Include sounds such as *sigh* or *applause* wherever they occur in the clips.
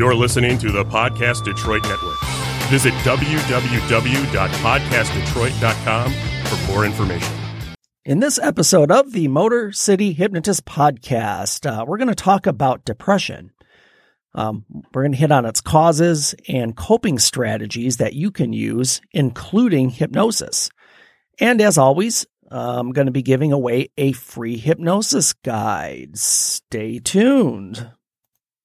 You're listening to the Podcast Detroit Network. Visit www.podcastdetroit.com for more information. In this episode of the Motor City Hypnotist podcast, uh, we're going to talk about depression. Um, we're going to hit on its causes and coping strategies that you can use, including hypnosis. And as always, I'm going to be giving away a free hypnosis guide. Stay tuned.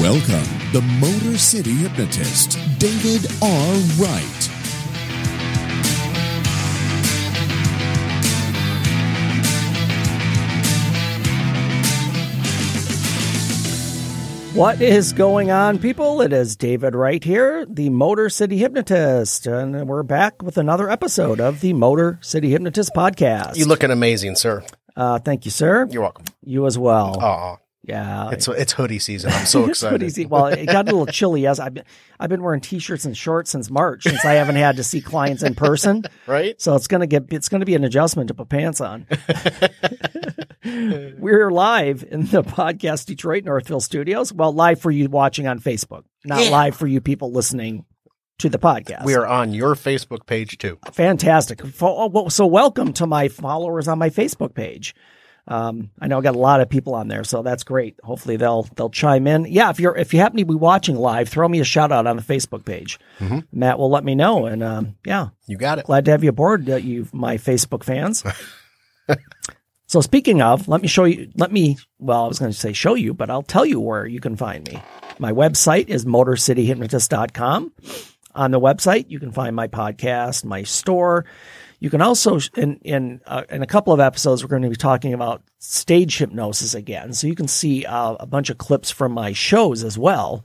Welcome, the Motor City hypnotist, David R. Wright. What is going on, people? It is David Wright here, the Motor City Hypnotist, and we're back with another episode of the Motor City Hypnotist podcast. You looking amazing, sir. Uh, thank you, sir. You're welcome. You as well. Oh, yeah. it's it's hoodie season. I'm *laughs* so excited. pretty easy. Well, it got a little chilly. As I've been, I've been wearing t-shirts and shorts since March, since I haven't had to see clients in person. *laughs* right? So it's gonna get it's gonna be an adjustment to put pants on. *laughs* We're live in the podcast Detroit Northville studios. Well, live for you watching on Facebook, not Yeah. live for you people listening to the podcast. We are on your Facebook page too. fantastic. Fo- oh, well, So welcome to my followers on my Facebook page. Um, I know I got a lot of people on there, so that's great. Hopefully they'll they'll chime in. Yeah, if you're if you happen to be watching live, throw me a shout out on the Facebook page. Matt will let me know, and um, yeah, You got it. glad to have you aboard, uh, you my Facebook fans. *laughs* so speaking of, let me show you. Let me. Well, I was going to say show you, but I'll tell you where you can find me. My website is motorcityhypnotist.com. On the website, you can find my podcast, my store. You can also, in in uh, in a couple of episodes, we're going to be talking about stage hypnosis again. So you can see uh, a bunch of clips from my shows as well,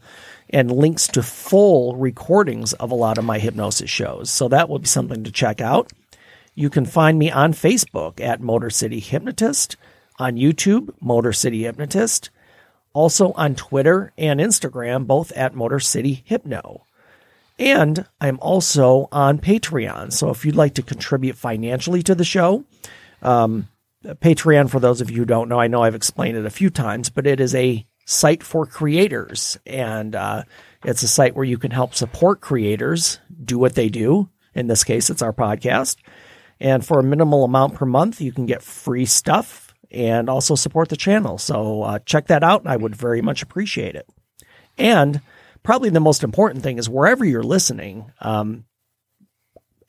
and links to full recordings of a lot of my hypnosis shows. So that will be something to check out. You can find me on Facebook at Motor City Hypnotist, on YouTube, Motor City Hypnotist, also on Twitter and Instagram, both at Motor City Hypno. And I'm also on Patreon. So if you'd like to contribute financially to the show, um, Patreon, for those of you who don't know, I know I've explained it a few times, but it is a site for creators. And uh, it's a site where you can help support creators do what they do. In this case, it's our podcast. And for a minimal amount per month, you can get free stuff and also support the channel. So uh, check that out, and I would very much appreciate it. And probably the most important thing is wherever you're listening, um,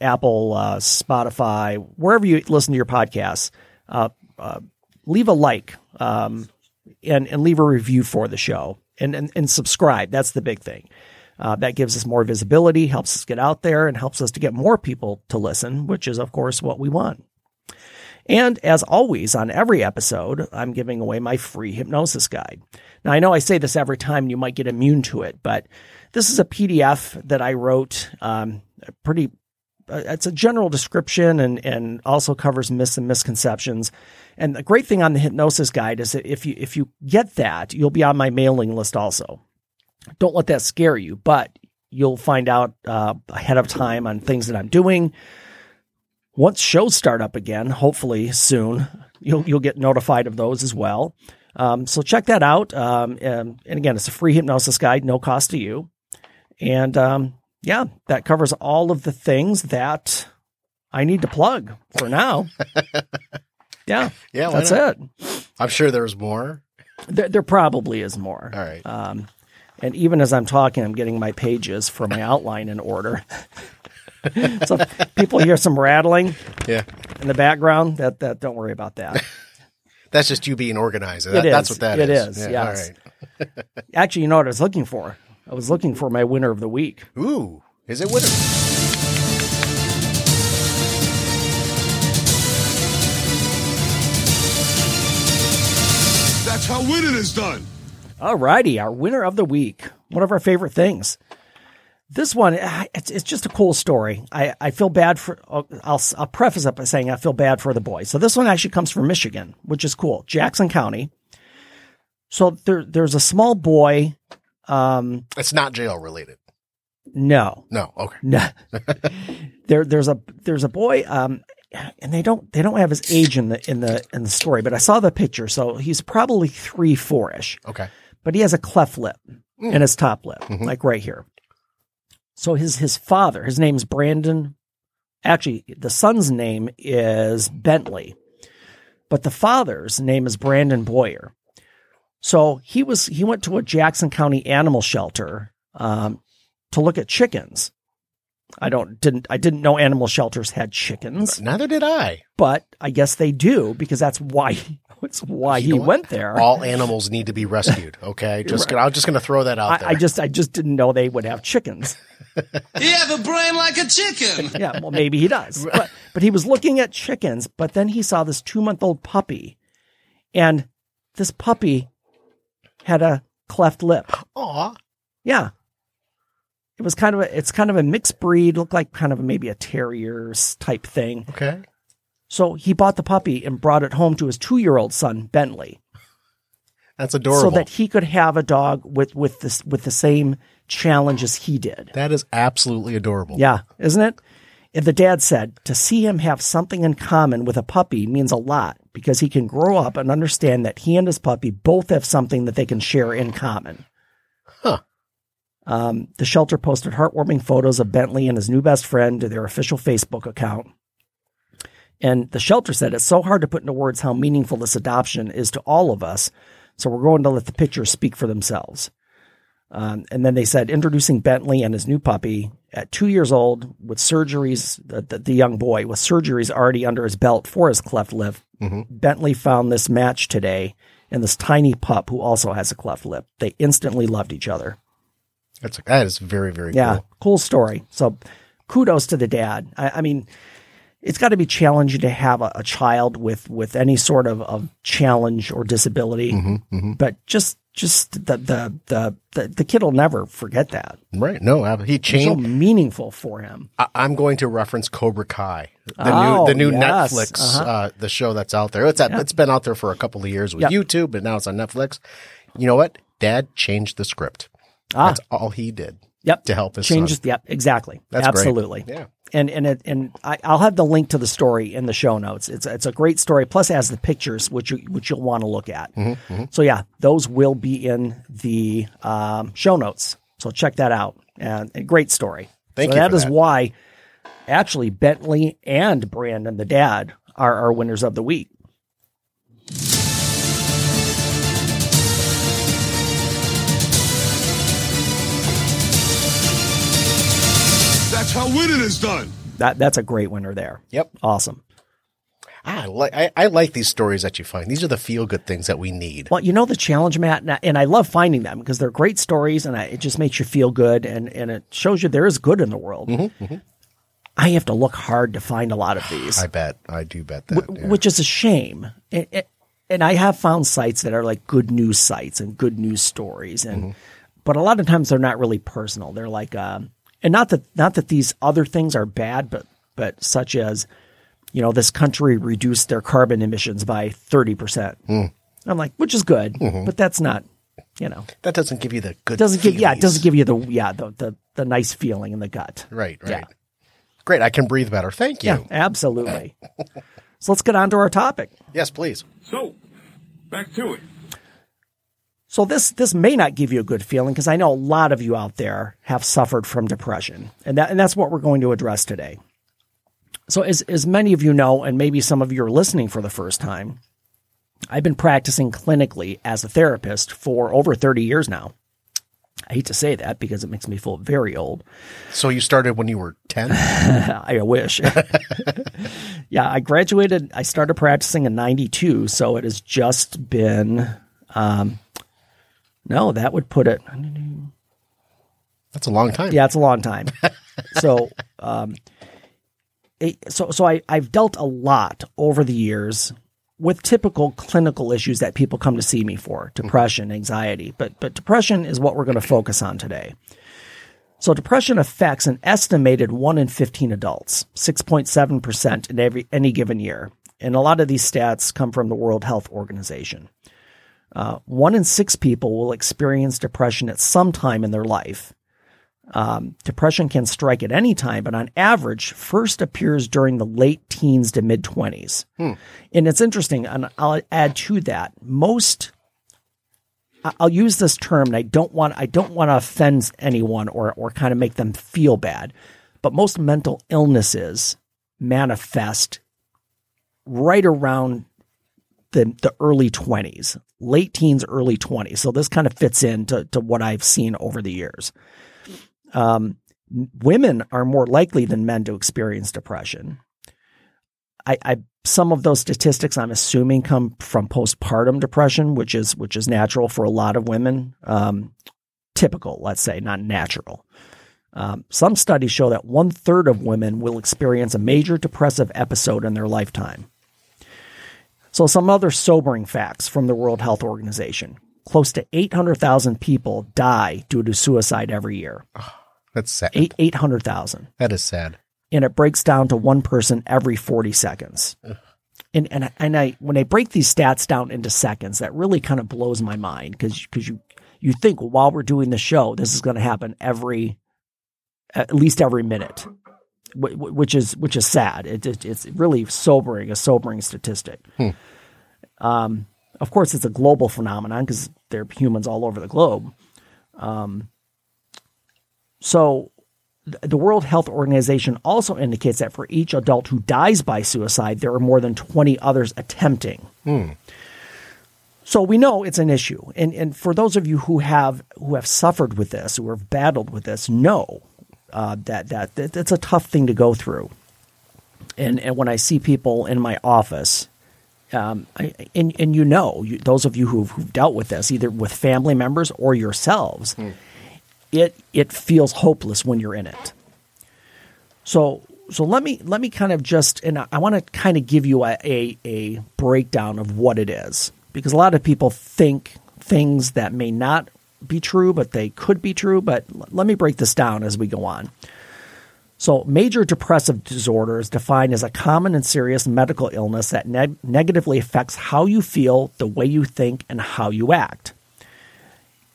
Apple, uh, Spotify, wherever you listen to your podcasts, uh, uh, leave a like um, and and leave a review for the show and and, and subscribe. That's the big thing. Uh, that gives us more visibility, helps us get out there, and helps us to get more people to listen, which is of course what we want. And as always, on every episode, I'm giving away my free hypnosis guide. Now, I know I say this every time, you might get immune to it, but this is a PDF that I wrote. Um, pretty, uh, it's a general description and and also covers myths and misconceptions. And the great thing on the hypnosis guide is that if you if you get that, you'll be on my mailing list also. Don't let that scare you, but you'll find out uh, ahead of time on things that I'm doing once shows start up again, hopefully soon, you'll you'll get notified of those as well. Um, so check that out. Um, and, and again, it's a free hypnosis guide, no cost to you. And um, yeah, that covers all of the things that I need to plug for now. *laughs* yeah, Yeah, that's not? it. I'm sure there's more. There, there probably is more. All right. Um, and even as I'm talking, I'm getting my pages for my outline in order. *laughs* so people hear some rattling Yeah. in the background. That that don't worry about that. *laughs* That's just you being organized. It That- That's what that It is. is, Yeah, yes. All *laughs* Actually, you know what I was looking for? I was looking for my winner of the week. Ooh, is it winter? That's That's how winning is done. Alrighty, our winner of the week. One of our favorite things. This one, ah, it's, it's just a cool story. I, I feel bad for, oh, I'll, I'll preface it by saying I feel bad for the boy. So this one actually comes from Michigan, which is cool. Jackson County. So there, there's a small boy. Um, It's not jail related. no, No. Okay. no. *laughs* there, there's a, there's a boy. Um, and they don't, they don't have his age in the, in the, in the story, but I saw the picture. So he's probably three, four ish. Okay. but he has a cleft lip in his top lip, like right here. So his his father, his name's Brandon. Actually, the son's name is Bentley, but the father's name is Brandon Boyer. So he was he went to a Jackson County animal shelter um, to look at chickens. I don't didn't I didn't know animal shelters had chickens, Neither did I. but I guess they do because that's why *laughs* that's why he went there. All animals need to be rescued. *laughs* Okay. Just gonna, I'm just going to throw that out there. I, I just I just didn't know they would have chickens. *laughs* You have a brain like a chicken. Yeah, well maybe he does. But but he was looking at chickens, but then he saw this 2-month-old puppy. And this puppy had a cleft lip. Aw. Yeah. It was kind of a it's kind of a mixed breed, looked like kind of maybe a terrier type thing. Okay. So he bought the puppy and brought it home to his 2-year-old son Bentley. That's adorable. So that he could have a dog with with this with the same challenge as he did. that is absolutely adorable. Yeah, isn't it? And the dad said to see him have something in common with a puppy means a lot because he can grow up and understand that he and his puppy both have something that they can share in common. Huh. Um, the shelter posted heartwarming photos of Bentley and his new best friend to their official Facebook account. And the shelter said it's so hard to put into words how meaningful this adoption is to all of us. So we're going to let the pictures speak for themselves. Um, and then they said introducing Bentley and his new puppy at two years old with surgeries, the, the, the young boy with surgeries already under his belt for his cleft lip. Bentley found this match today and this tiny pup who also has a cleft lip. They instantly loved each other. That's that is very very Yeah, cool. cool story. So kudos to the dad. I, I mean, it's got to be challenging to have a, a child with with any sort of, of challenge or disability. Mm-hmm, But just just the the, the the the kid will never forget that. Right. No, he It's so meaningful for him. I, I'm going to reference Cobra Kai, the Oh, new the new yes. Netflix Uh-huh. uh, the show that's out there. It's at, it's been out there for a couple of years with Yep. YouTube, but now it's on Netflix. You know what? Dad changed the script. Ah. That's all he did. Yep. To help his changes. son. Yep. Exactly. That's great. Absolutely. Yeah. And and it, and I, I'll have the link to the story in the show notes. It's it's a great story. Plus, it has the pictures which you, which you'll want to look at. Mm-hmm, So yeah, those will be in the um, show notes. So check that out. And a great story. Thank so you that is that. why actually Bentley and Brandon, the dad, are our winners of the week. How winning is done. That that's a great winner there. Yep. Awesome. Ah, I like I, I like these stories that you find. These are the feel good things that we need. Well, you know the challenge, Matt, and I, and I love finding them because they're great stories, and I, it just makes you feel good, and and it shows you there is good in the world. I have to look hard to find a lot of these, I bet. I do bet that. wh- yeah. which is a shame. It- it- and I have found sites that are like good news sites and good news stories, and but a lot of times they're not really personal. They're like, um, and not that not that these other things are bad, but but such as you know, this country reduced their carbon emissions by 30%. Hmm. I'm like, which is good, mm-hmm. but that's not, you know, that doesn't give you the good. doesn't give, yeah, it doesn't give you the, yeah, the, the, the nice feeling in the gut. Right. Right. Yeah. Great. I can breathe better. Thank you. Yeah, absolutely. *laughs* so let's get on to our topic. Yes, please. So, back to it. So this this may not give you a good feeling because I know a lot of you out there have suffered from depression, and that and that's what we're going to address today. So as as many of you know, and maybe some of you are listening for the first time, I've been practicing clinically as a therapist for over thirty years now. I hate to say that because it makes me feel very old. So you started when you were ten. *laughs* I wish. *laughs* yeah, I graduated. I started practicing in '92, so it has just been. Um, no, that would put it. That's a long time. Yeah, it's a long time. *laughs* so, um, it, so so I I've dealt a lot over the years with typical clinical issues that people come to see me for depression, anxiety. But, but depression is what we're going to focus on today. So depression affects an estimated 1 in 15 adults, 6.7% in every any given year. And a lot of these stats come from the World Health Organization. Uh, one in six people will experience depression at some time in their life. Um, depression can strike at any time, but on average, first appears during the late teens to mid 20s. And it's interesting, and I'll add to that. Most I'll use this term, and I don't want I don't want to offend anyone or or kind of make them feel bad, but most mental illnesses manifest right around the the early twenties, late teens, early twenties. So this kind of fits into to what I've seen over the years. Um, women are more likely than men to experience depression. I, I some of those statistics I'm assuming come from postpartum depression, which is which is natural for a lot of women. Um, typical, let's say, not natural. Um, some studies show that one third of women will experience a major depressive episode in their lifetime. So, some other sobering facts from the World Health Organization: close to 800,000 people die due to suicide every year. That's sad. Eight 800,000 That is sad. and it breaks down to one person every 40 seconds. And and and I when I break these stats down into seconds, that really kind of blows my mind because because you you think while we're doing the show, this is going to happen every at least every minute, which is which is sad. It, it, it's really sobering, a sobering statistic. Um, of course, it's a global phenomenon because there are humans all over the globe. Um, so the World Health Organization also indicates that for each adult who dies by suicide, there are more than 20 others attempting. So we know it's an issue. And, and for those of you who have, who have suffered with this, who have battled with this, know uh, that, that, that that's a tough thing to go through. And, and when I see people in my office, um, I, and, and you know, you, those of you who've, who've dealt with this, either with family members or yourselves, it it feels hopeless when you're in it. So so let me let me kind of just and I, I want to kind of give you a, a a breakdown of what it is because a lot of people think things that may not be true, but they could be true. But l- let me break this down as we go on. So, major depressive disorder is defined as a common and serious medical illness that neg- negatively affects how you feel, the way you think, and how you act.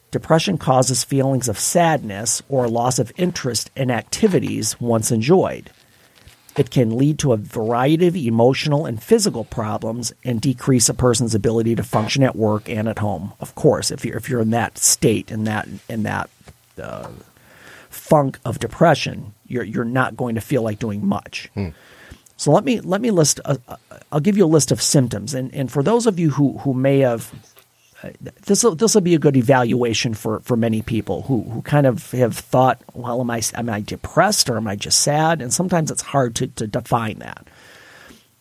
Depression causes feelings of sadness or loss of interest in activities once enjoyed. It can lead to a variety of emotional and physical problems and decrease a person's ability to function at work and at home. Of course, if you're if you're in that state in that in that uh, funk of depression, you're you're not going to feel like doing much. Hmm. So let me let me list. A, a, I'll give you a list of symptoms, and and for those of you who who may have this will this will be a good evaluation for for many people who who kind of have thought, well, am I am I depressed or am I just sad? And sometimes it's hard to to define that.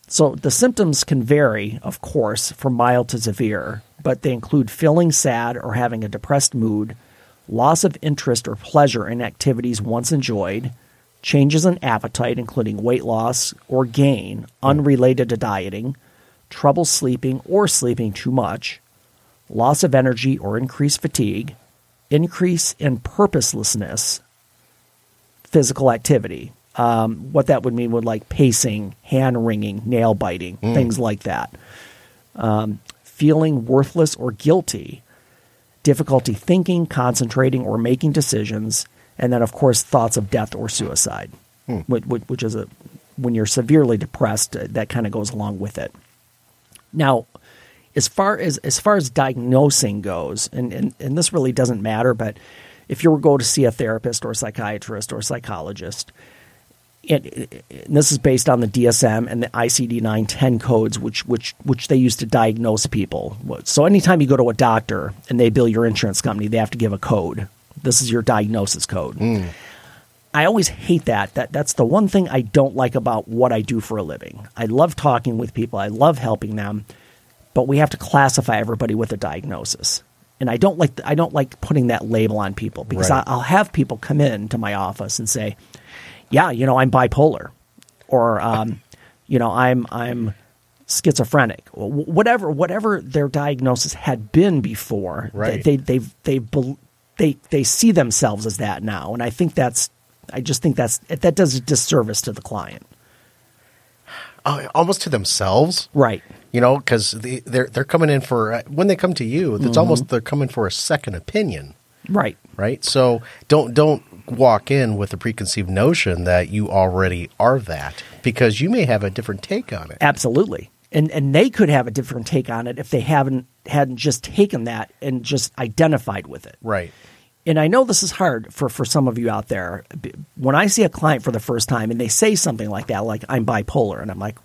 So the symptoms can vary, of course, from mild to severe, but they include feeling sad or having a depressed mood, loss of interest or pleasure in activities once enjoyed, changes in appetite, including weight loss or gain unrelated to dieting, trouble sleeping or sleeping too much, loss of energy or increased fatigue, increase in purposelessness, physical activity. Um, what that would mean would like pacing, hand wringing, nail biting, things like that. Um, feeling worthless or guilty, difficulty thinking, concentrating, or making decisions, and then of course thoughts of death or suicide, which, which is a when you're severely depressed, uh, that kind of goes along with it. Now, as far as as far as diagnosing goes, and, and, and this really doesn't matter, but if you were to go to see a therapist or a psychiatrist or a psychologist, and, and this is based on the DSM and the ICD 910 codes, which which which they use to diagnose people. So anytime you go to a doctor and they bill your insurance company, they have to give a code. This is your diagnosis code. Mm. I always hate that. That that's the one thing I don't like about what I do for a living. I love talking with people. I love helping them, but we have to classify everybody with a diagnosis. And I don't like I don't like putting that label on people because Right. I, I'll have people come in to my office and say, "Yeah, you know, I'm bipolar," or um, you know, I'm I'm schizophrenic, wh- whatever whatever their diagnosis had been before. Right. They they they they, they, they see themselves as that now, and I think that's I just think that's that does a disservice to the client. Uh, almost to themselves, Right. You know, because they're they're coming in for uh, when they come to you, it's Mm-hmm. almost they're coming for a second opinion, Right. right? So don't don't walk in with a preconceived notion that you already are that because you may have a different take on it. Absolutely. And and they could have a different take on it if they haven't hadn't just taken that and just identified with it. Right. And I know this is hard for for some of you out there. When I see a client for the first time and they say something like that, like I'm bipolar, and I'm like,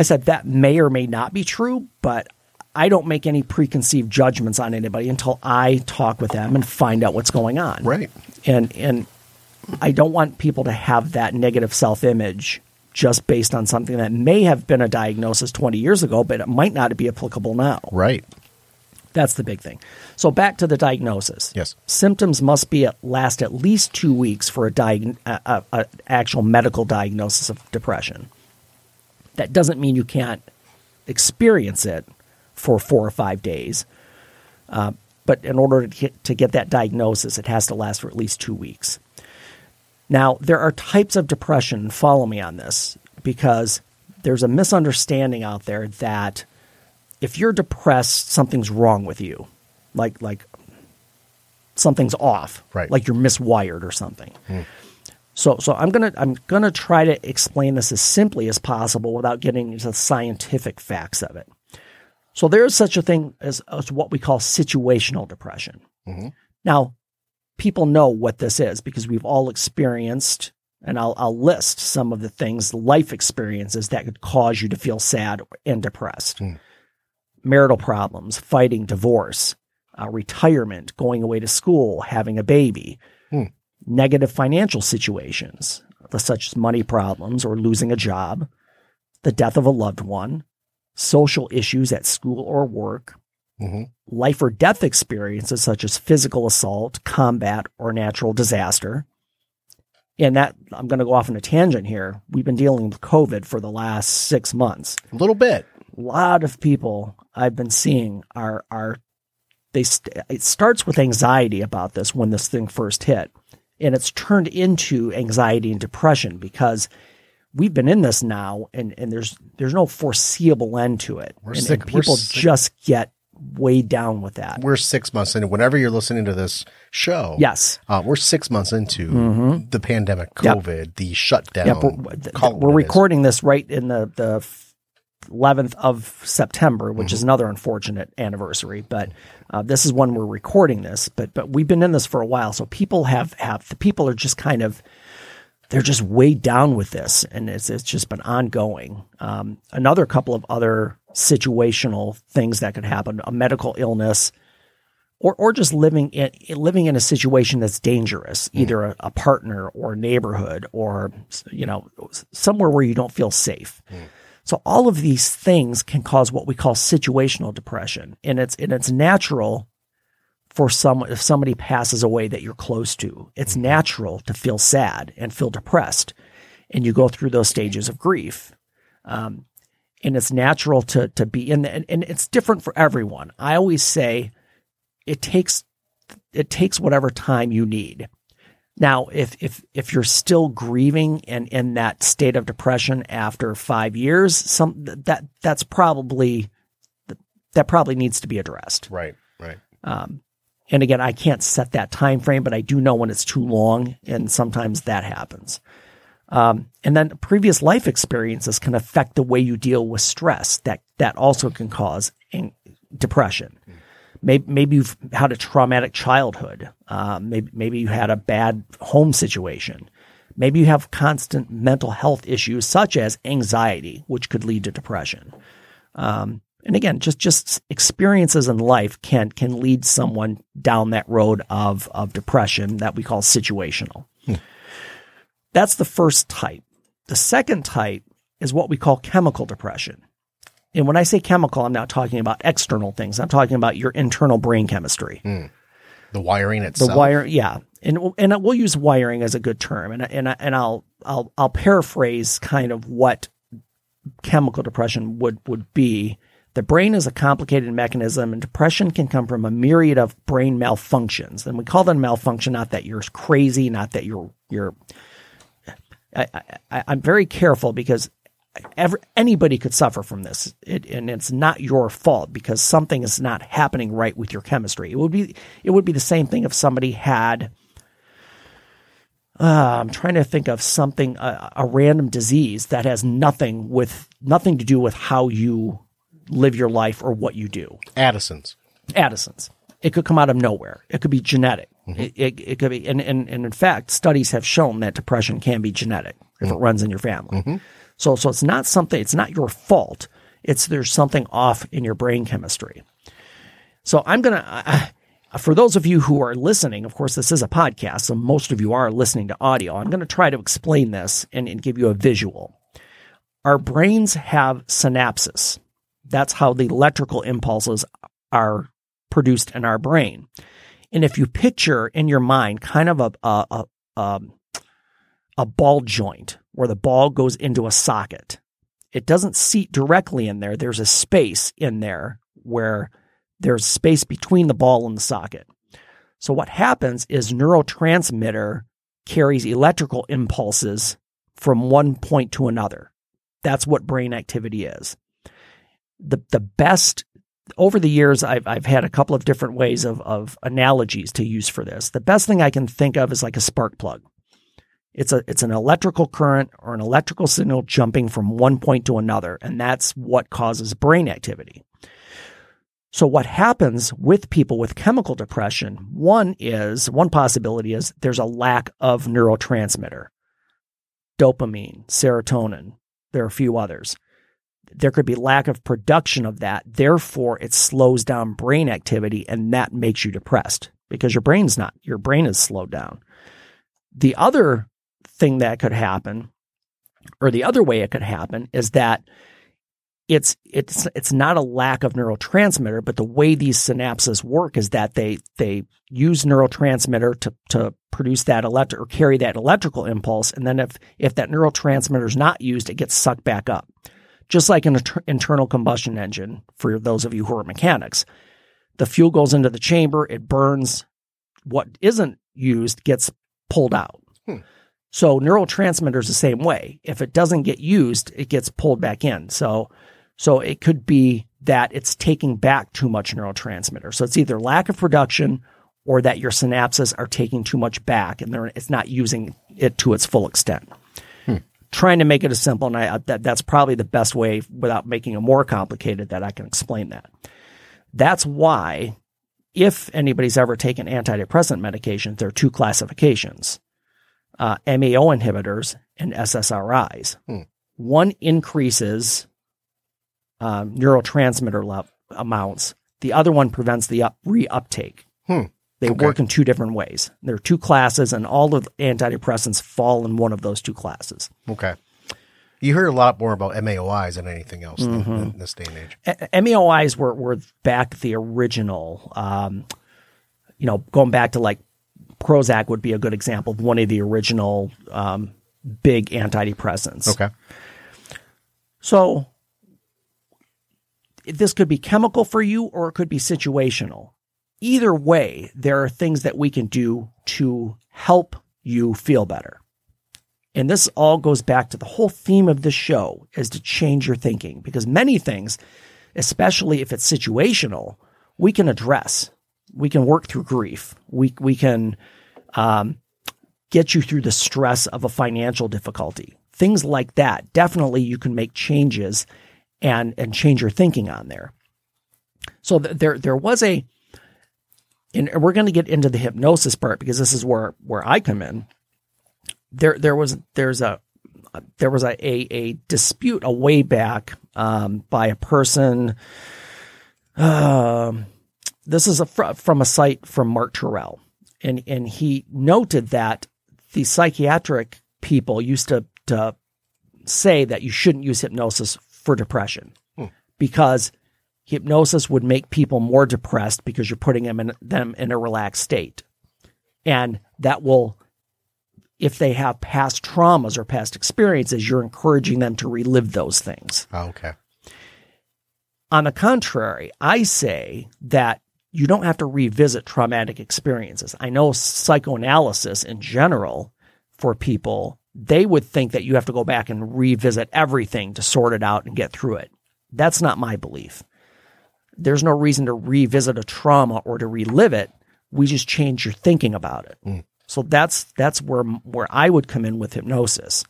I said that may or may not be true, but I don't make any preconceived judgments on anybody until I talk with them and find out what's going on. Right. And and I don't want people to have that negative self image just based on something that may have been a diagnosis 20 years ago, but it might not be applicable now. Right. That's the big thing. So back to the diagnosis. Yes. Symptoms must be at, last at least two weeks for a, diag- a, a, a actual medical diagnosis of depression. That doesn't mean you can't experience it for four or five days. Uh, but in order to get, to get that diagnosis, it has to last for at least two weeks. Now, there are types of depression, follow me on this, because there's a misunderstanding out there that if you're depressed, something's wrong with you. Like like something's off. Right. Like you're miswired or something. So so I'm gonna I'm gonna try to explain this as simply as possible without getting into the scientific facts of it. So there is such a thing as, as what we call situational depression. Mm-hmm. Now, people know what this is because we've all experienced, and I'll, I'll list some of the things, life experiences that could cause you to feel sad and depressed. Hmm. Marital problems, fighting, divorce, uh, retirement, going away to school, having a baby, hmm. Negative financial situations, such as money problems or losing a job, the death of a loved one, social issues at school or work, mm-hmm. life or death experiences such as physical assault, combat, or natural disaster. And that I'm going to go off on a tangent here. We've been dealing with COVID for the last six months. A little bit. A lot of people I've been seeing are are they st- it starts with anxiety about this when this thing first hit, and it's turned into anxiety and depression because we've been in this now, and and there's there's no foreseeable end to it, We're and, sick- and people sick. just get weighed down with that. We're six months into whenever you're listening to this show. Yes. Uh, we're six months into the pandemic, Yep. COVID, the shutdown. Yep, we're, we're what it is. recording this right in the the eleventh of September, which Mm-hmm. is another unfortunate anniversary. But uh, this is when we're recording this. But but we've been in this for a while, so people have have the people are just kind of they're just weighed down with this, and it's it's just been ongoing. Um, another couple of other situational things that could happen: a medical illness. Or, or just living in living in a situation that's dangerous, either a, a partner or a neighborhood or you know somewhere where you don't feel safe. So all of these things can cause what we call situational depression, and it's and it's natural for someone if somebody passes away that you're close to. It's natural to feel sad and feel depressed, and you go through those stages of grief. Um, and it's natural to to be in the, and, and it's different for everyone. I always say it takes it takes whatever time you need. Now, if if if you're still grieving and in that state of depression after five years, some that that's probably that probably needs to be addressed. Right, right. Um, and again, I can't set that time frame, but I do know when it's too long, and sometimes that happens. Um, and then previous life experiences can affect the way you deal with stress. That that also can cause depression. Maybe, maybe you've had a traumatic childhood. Uh, maybe maybe you had a bad home situation. Maybe you have constant mental health issues such as anxiety, which could lead to depression. Um, and again, just just experiences in life can can lead someone down that road of of depression that we call situational. That's the first type. The second type is what we call chemical depression. And when I say chemical, I'm not talking about external things. I'm talking about your internal brain chemistry. Hmm. The wiring itself. The wire, yeah, and and we'll use wiring as a good term, and and and I'll I'll I'll paraphrase kind of what chemical depression would would be. The brain is a complicated mechanism, and depression can come from a myriad of brain malfunctions. And we call them malfunction not that you're crazy, not that you're you're. I, I, I'm very careful because ever, anybody could suffer from this, it, and it's not your fault because something is not happening right with your chemistry. It would be it would be the same thing if somebody had. Uh, I'm trying to think of something a, a random disease that has nothing with nothing to do with how you live your life or what you do. Addison's. Addison's. It could come out of nowhere. It could be genetic. Mm-hmm. It, it, it could be, and, and, and in fact, studies have shown that depression can be genetic if it mm-hmm. runs in your family. Mm-hmm. So, so it's not something, it's not your fault. It's there's something off in your brain chemistry. So I'm going to, for those of you who are listening, of course, this is a podcast, so most of you are listening to audio. I'm going to try to explain this and, and give you a visual. Our brains have synapses. That's how the electrical impulses are produced in our brain. And if you picture in your mind kind of a, a, a, um, a ball joint where the ball goes into a socket, it doesn't seat directly in there. There's a space in there where there's space between the ball and the socket. So what happens is neurotransmitter carries electrical impulses from one point to another. That's what brain activity is. The the best over the years I've I've had a couple of different ways of of analogies to use for this. The best thing I can think of is like a spark plug. It's a it's an electrical current or an electrical signal jumping from one point to another, and that's what causes brain activity. So what happens with people with chemical depression? One is one possibility is there's a lack of neurotransmitter. Dopamine, serotonin, there are a few others. There could be lack of production of that. Therefore, it slows down brain activity and that makes you depressed because your brain's not, your brain is slowed down. The other thing that could happen, or the other way it could happen, is that it's it's it's not a lack of neurotransmitter, but the way these synapses work is that they they use neurotransmitter to to produce that electric or carry that electrical impulse, and then if if that neurotransmitter is not used, it gets sucked back up, just like an inter- internal combustion engine. For those of you who are mechanics, the fuel goes into the chamber, it burns. What isn't used gets pulled out. So neurotransmitters the same way. If it doesn't get used, it gets pulled back in. So so it could be that it's taking back too much neurotransmitter. So it's either lack of production or that your synapses are taking too much back and they're, it's not using it to its full extent. Hmm. Trying to make it as simple, and I, that, that's probably the best way without making it more complicated that I can explain that. That's why, if anybody's ever taken antidepressant medications, there are two classifications uh, MAO inhibitors and SSRIs. One increases um, neurotransmitter le- amounts. The other one prevents the up- reuptake. They work in two different ways. There are two classes, and all of antidepressants fall in one of those two classes. Okay. You hear a lot more about MAOIs than anything else in- in this day and age. A- MAOIs were, were back the original, um, you know, going back to like Prozac would be a good example of one of the original um, big antidepressants. Okay. So this could be chemical for you or it could be situational. Either way, there are things that we can do to help you feel better. And this all goes back to the whole theme of this show is to change your thinking because many things, especially if it's situational, we can address. We can work through grief. We, we can um, get you through the stress of a financial difficulty. Things like that. Definitely you can make changes and and change your thinking on there. So th- there there was a and we're going to get into the hypnosis part because this is where where I come in. There there was there's a there was a a, a dispute a way back um, by a person. Um, this is a fr- from a site from Mark Tyrrell, and and he noted that the psychiatric people used to to say that you shouldn't use hypnosis for depression hmm. because hypnosis would make people more depressed because you're putting them in them in a relaxed state, and that will if they have past traumas or past experiences, you're encouraging them to relive those things. Oh, okay. On the contrary, I say that you don't have to revisit traumatic experiences. I know psychoanalysis in general for people, they would think that you have to go back and revisit everything to sort it out and get through it. That's not my belief. There's no reason to revisit a trauma or to relive it. We just change your thinking about it. Mm. So that's that's where where I would come in with hypnosis.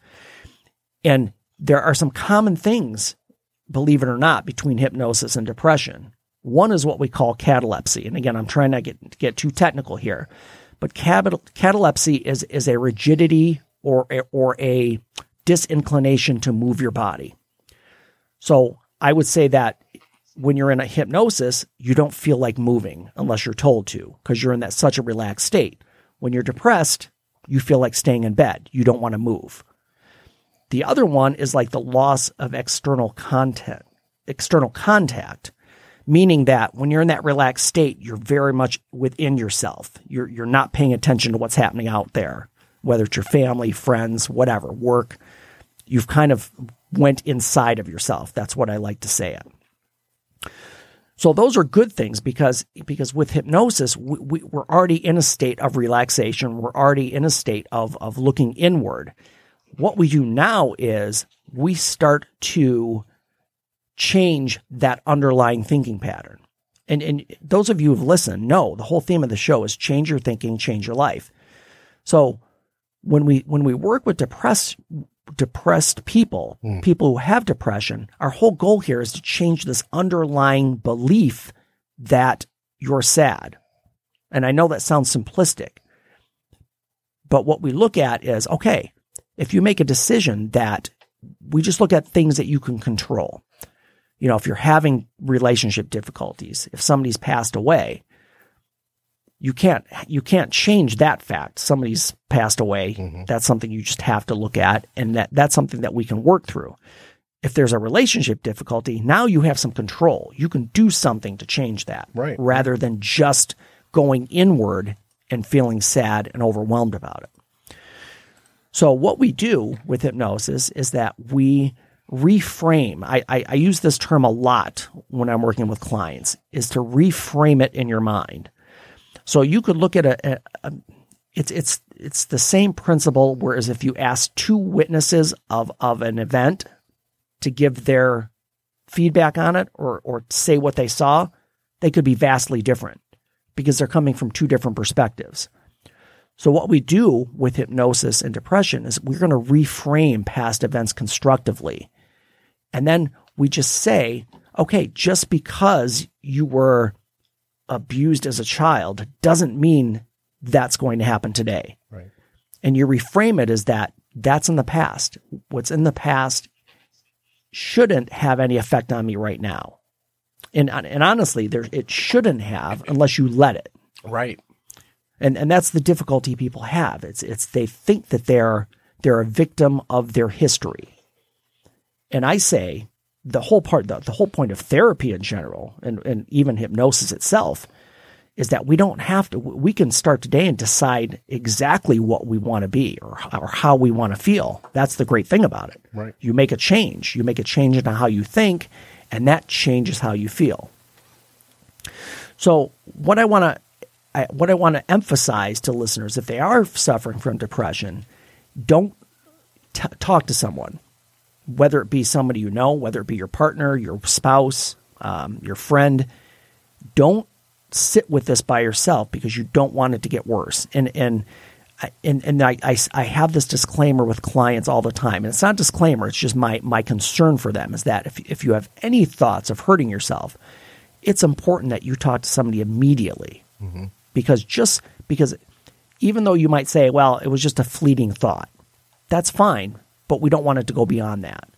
And there are some common things, believe it or not, between hypnosis and depression. One is what we call catalepsy. And again, I'm trying not to get, too technical here, but catal- catalepsy is, is a rigidity or, a- or a disinclination to move your body. So I would say that when you're in a hypnosis, you don't feel like moving unless you're told to because you're in that such a relaxed state. When you're depressed, you feel like staying in bed. You don't want to move. The other one is like the loss of external content, external contact, meaning that when you're in that relaxed state, you're very much within yourself. You're you're not paying attention to what's happening out there, whether it's your family, friends, whatever, work. You've kind of went inside of yourself. That's what I like to say it. So those are good things because because with hypnosis we, we, we're already in a state of relaxation. We're already in a state of of looking inward. What we do now is we start to change that underlying thinking pattern. And and those of you who've listened know the whole theme of the show is change your thinking, change your life. So when we when we work with depressed depressed people, hmm. people who have depression, our whole goal here is to change this underlying belief that you're sad. And I know that sounds simplistic, but what we look at is okay, if you make a decision that we just look at things that you can control. You know, if you're having relationship difficulties, if somebody's passed away, you can't you can't change that fact. Somebody's passed away. Mm-hmm. That's something you just have to look at, and that that's something that we can work through. If there's a relationship difficulty, now you have some control. You can do something to change that, Right. Rather than just going inward and feeling sad and overwhelmed about it. So what we do with hypnosis is that we reframe. I, I, I use this term a lot when I'm working with clients is to reframe it in your mind. So you could look at a, a, a it's it's it's the same principle. Whereas if you ask two witnesses of of an event to give their feedback on it or or say what they saw, they could be vastly different because they're coming from two different perspectives. So what we do with hypnosis and depression is we're going to reframe past events constructively. And then we just say, okay, just because you were abused as a child doesn't mean that's going to happen today. Right. And you reframe it as that that's in the past. What's in the past shouldn't have any effect on me right now. And and honestly, there it shouldn't have unless you let it. Right. And and that's the difficulty people have. It's it's they think that they're they're a victim of their history. And I say the whole part the, the whole point of therapy in general and, and even hypnosis itself is that we don't have to we can start today and decide exactly what we want to be or, or how we want to feel. That's the great thing about it. Right. You make a change. You make a change in how you think and that changes how you feel. So what I want to I, what I want to emphasize to listeners, if they are suffering from depression, don't t- talk to someone, whether it be somebody you know, whether it be your partner, your spouse, um, your friend. Don't sit with this by yourself because you don't want it to get worse. And and I- and and I, I, I have this disclaimer with clients all the time, and it's not a disclaimer. It's just my my concern for them is that if if you have any thoughts of hurting yourself, it's important that you talk to somebody immediately because just because even though you might say, well, it was just a fleeting thought, that's fine, but we don't want it to go beyond that.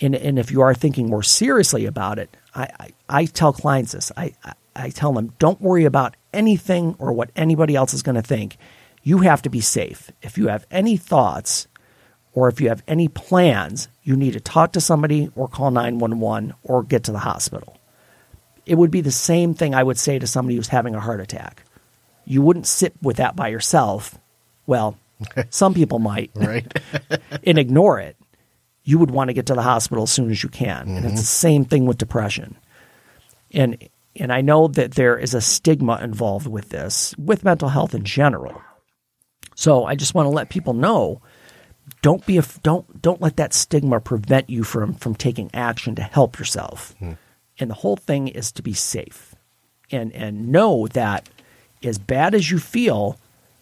And, and if you are thinking more seriously about it, I, I, I tell clients this. I, I, I tell them, don't worry about anything or what anybody else is going to think. You have to be safe. If you have any thoughts or if you have any plans, you need to talk to somebody or call 911 or get to the hospital it would be the same thing I would say to somebody who's having a heart attack. You wouldn't sit with that by yourself. Well, Some people might *laughs* Right. *laughs* and ignore it. You would want to get to the hospital as soon as you can. And it's the mm-hmm. same thing with depression. And and I know that there is a stigma involved with this, with mental health in general. So I just want to let people know don't be a, don't don't let that stigma prevent you from from taking action to help yourself. Hmm. And the whole thing is to be safe. And and know that as bad as you feel,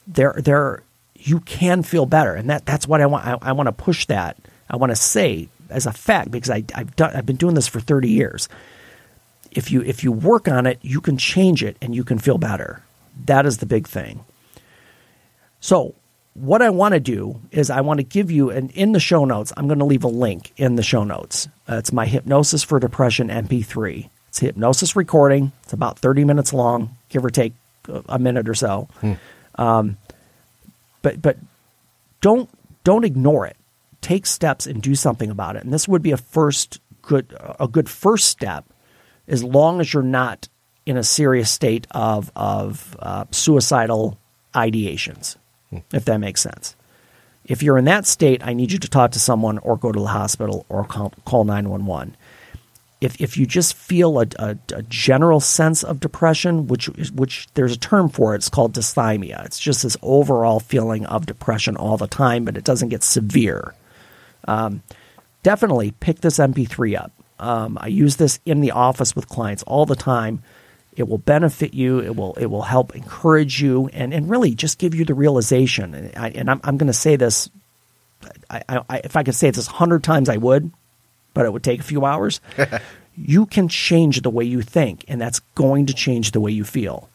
there there you can feel better. And that that's what I want I, I want to push that. I want to say as a fact because I I've done I've been doing this for 30 years. If you if you work on it, you can change it and you can feel better. That is the big thing. So, what I want to do is I want to give you, and in the show notes, I'm going to leave a link in the show notes. Uh, it's my Hypnosis for Depression MP3. It's a hypnosis recording. It's about 30 minutes long, give or take a- a minute or so. Um, but but don't don't ignore it. Take steps and do something about it. And this would be a first good a good first step, as long as you're not in a serious state of of uh, suicidal ideations, if that makes sense. If you're in that state, I need you to talk to someone or go to the hospital or call, call 911. If, if you just feel a, a, a general sense of depression, which which there's a term for it, it's called dysthymia. It's just this overall feeling of depression all the time, but it doesn't get severe. Um, definitely pick this MP3 up. Um, I use this in the office with clients all the time. It will benefit you. It will it will help encourage you and, and really just give you the realization. And, I, and I'm, I'm going to say this. I, I, if I could say this hundred times, I would, but it would take a few hours. *laughs* you can change the way you think, and that's going to change the way you feel.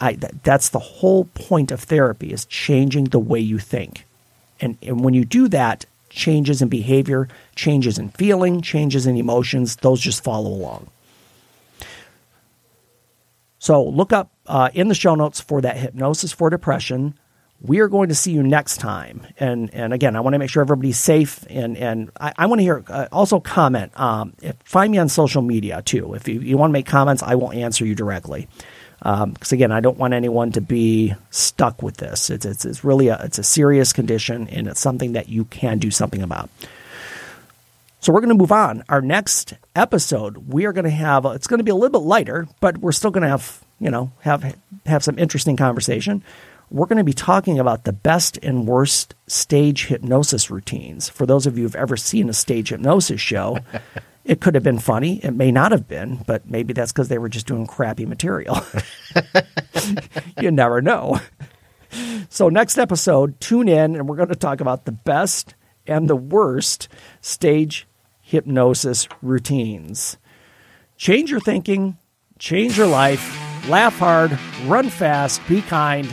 I, that, that's the whole point of therapy is changing the way you think. And, and when you do that, changes in behavior, changes in feeling, changes in emotions, those just follow along. So look up uh, in the show notes for that hypnosis for depression. We are going to see you next time. And and again, I want to make sure everybody's safe. And and I, I want to hear uh, also comment. Um, if, find me on social media too. If you, you want to make comments, I will answer you directly. Because again, I don't want anyone to be stuck with this. It's, it's it's really a it's a serious condition, and it's something that you can do something about. So we're going to move on. Our next episode, we are going to have it's going to be a little bit lighter, but we're still going to have you know have have some interesting conversation. We're going to be talking about the best and worst stage hypnosis routines. For those of you who've ever seen a stage hypnosis show, *laughs* it could have been funny. It may not have been, but maybe that's because they were just doing crappy material. *laughs* you never know. So, next episode, tune in and we're going to talk about the best and the worst stage hypnosis routines. Change your thinking, change your life, laugh hard, run fast, be kind.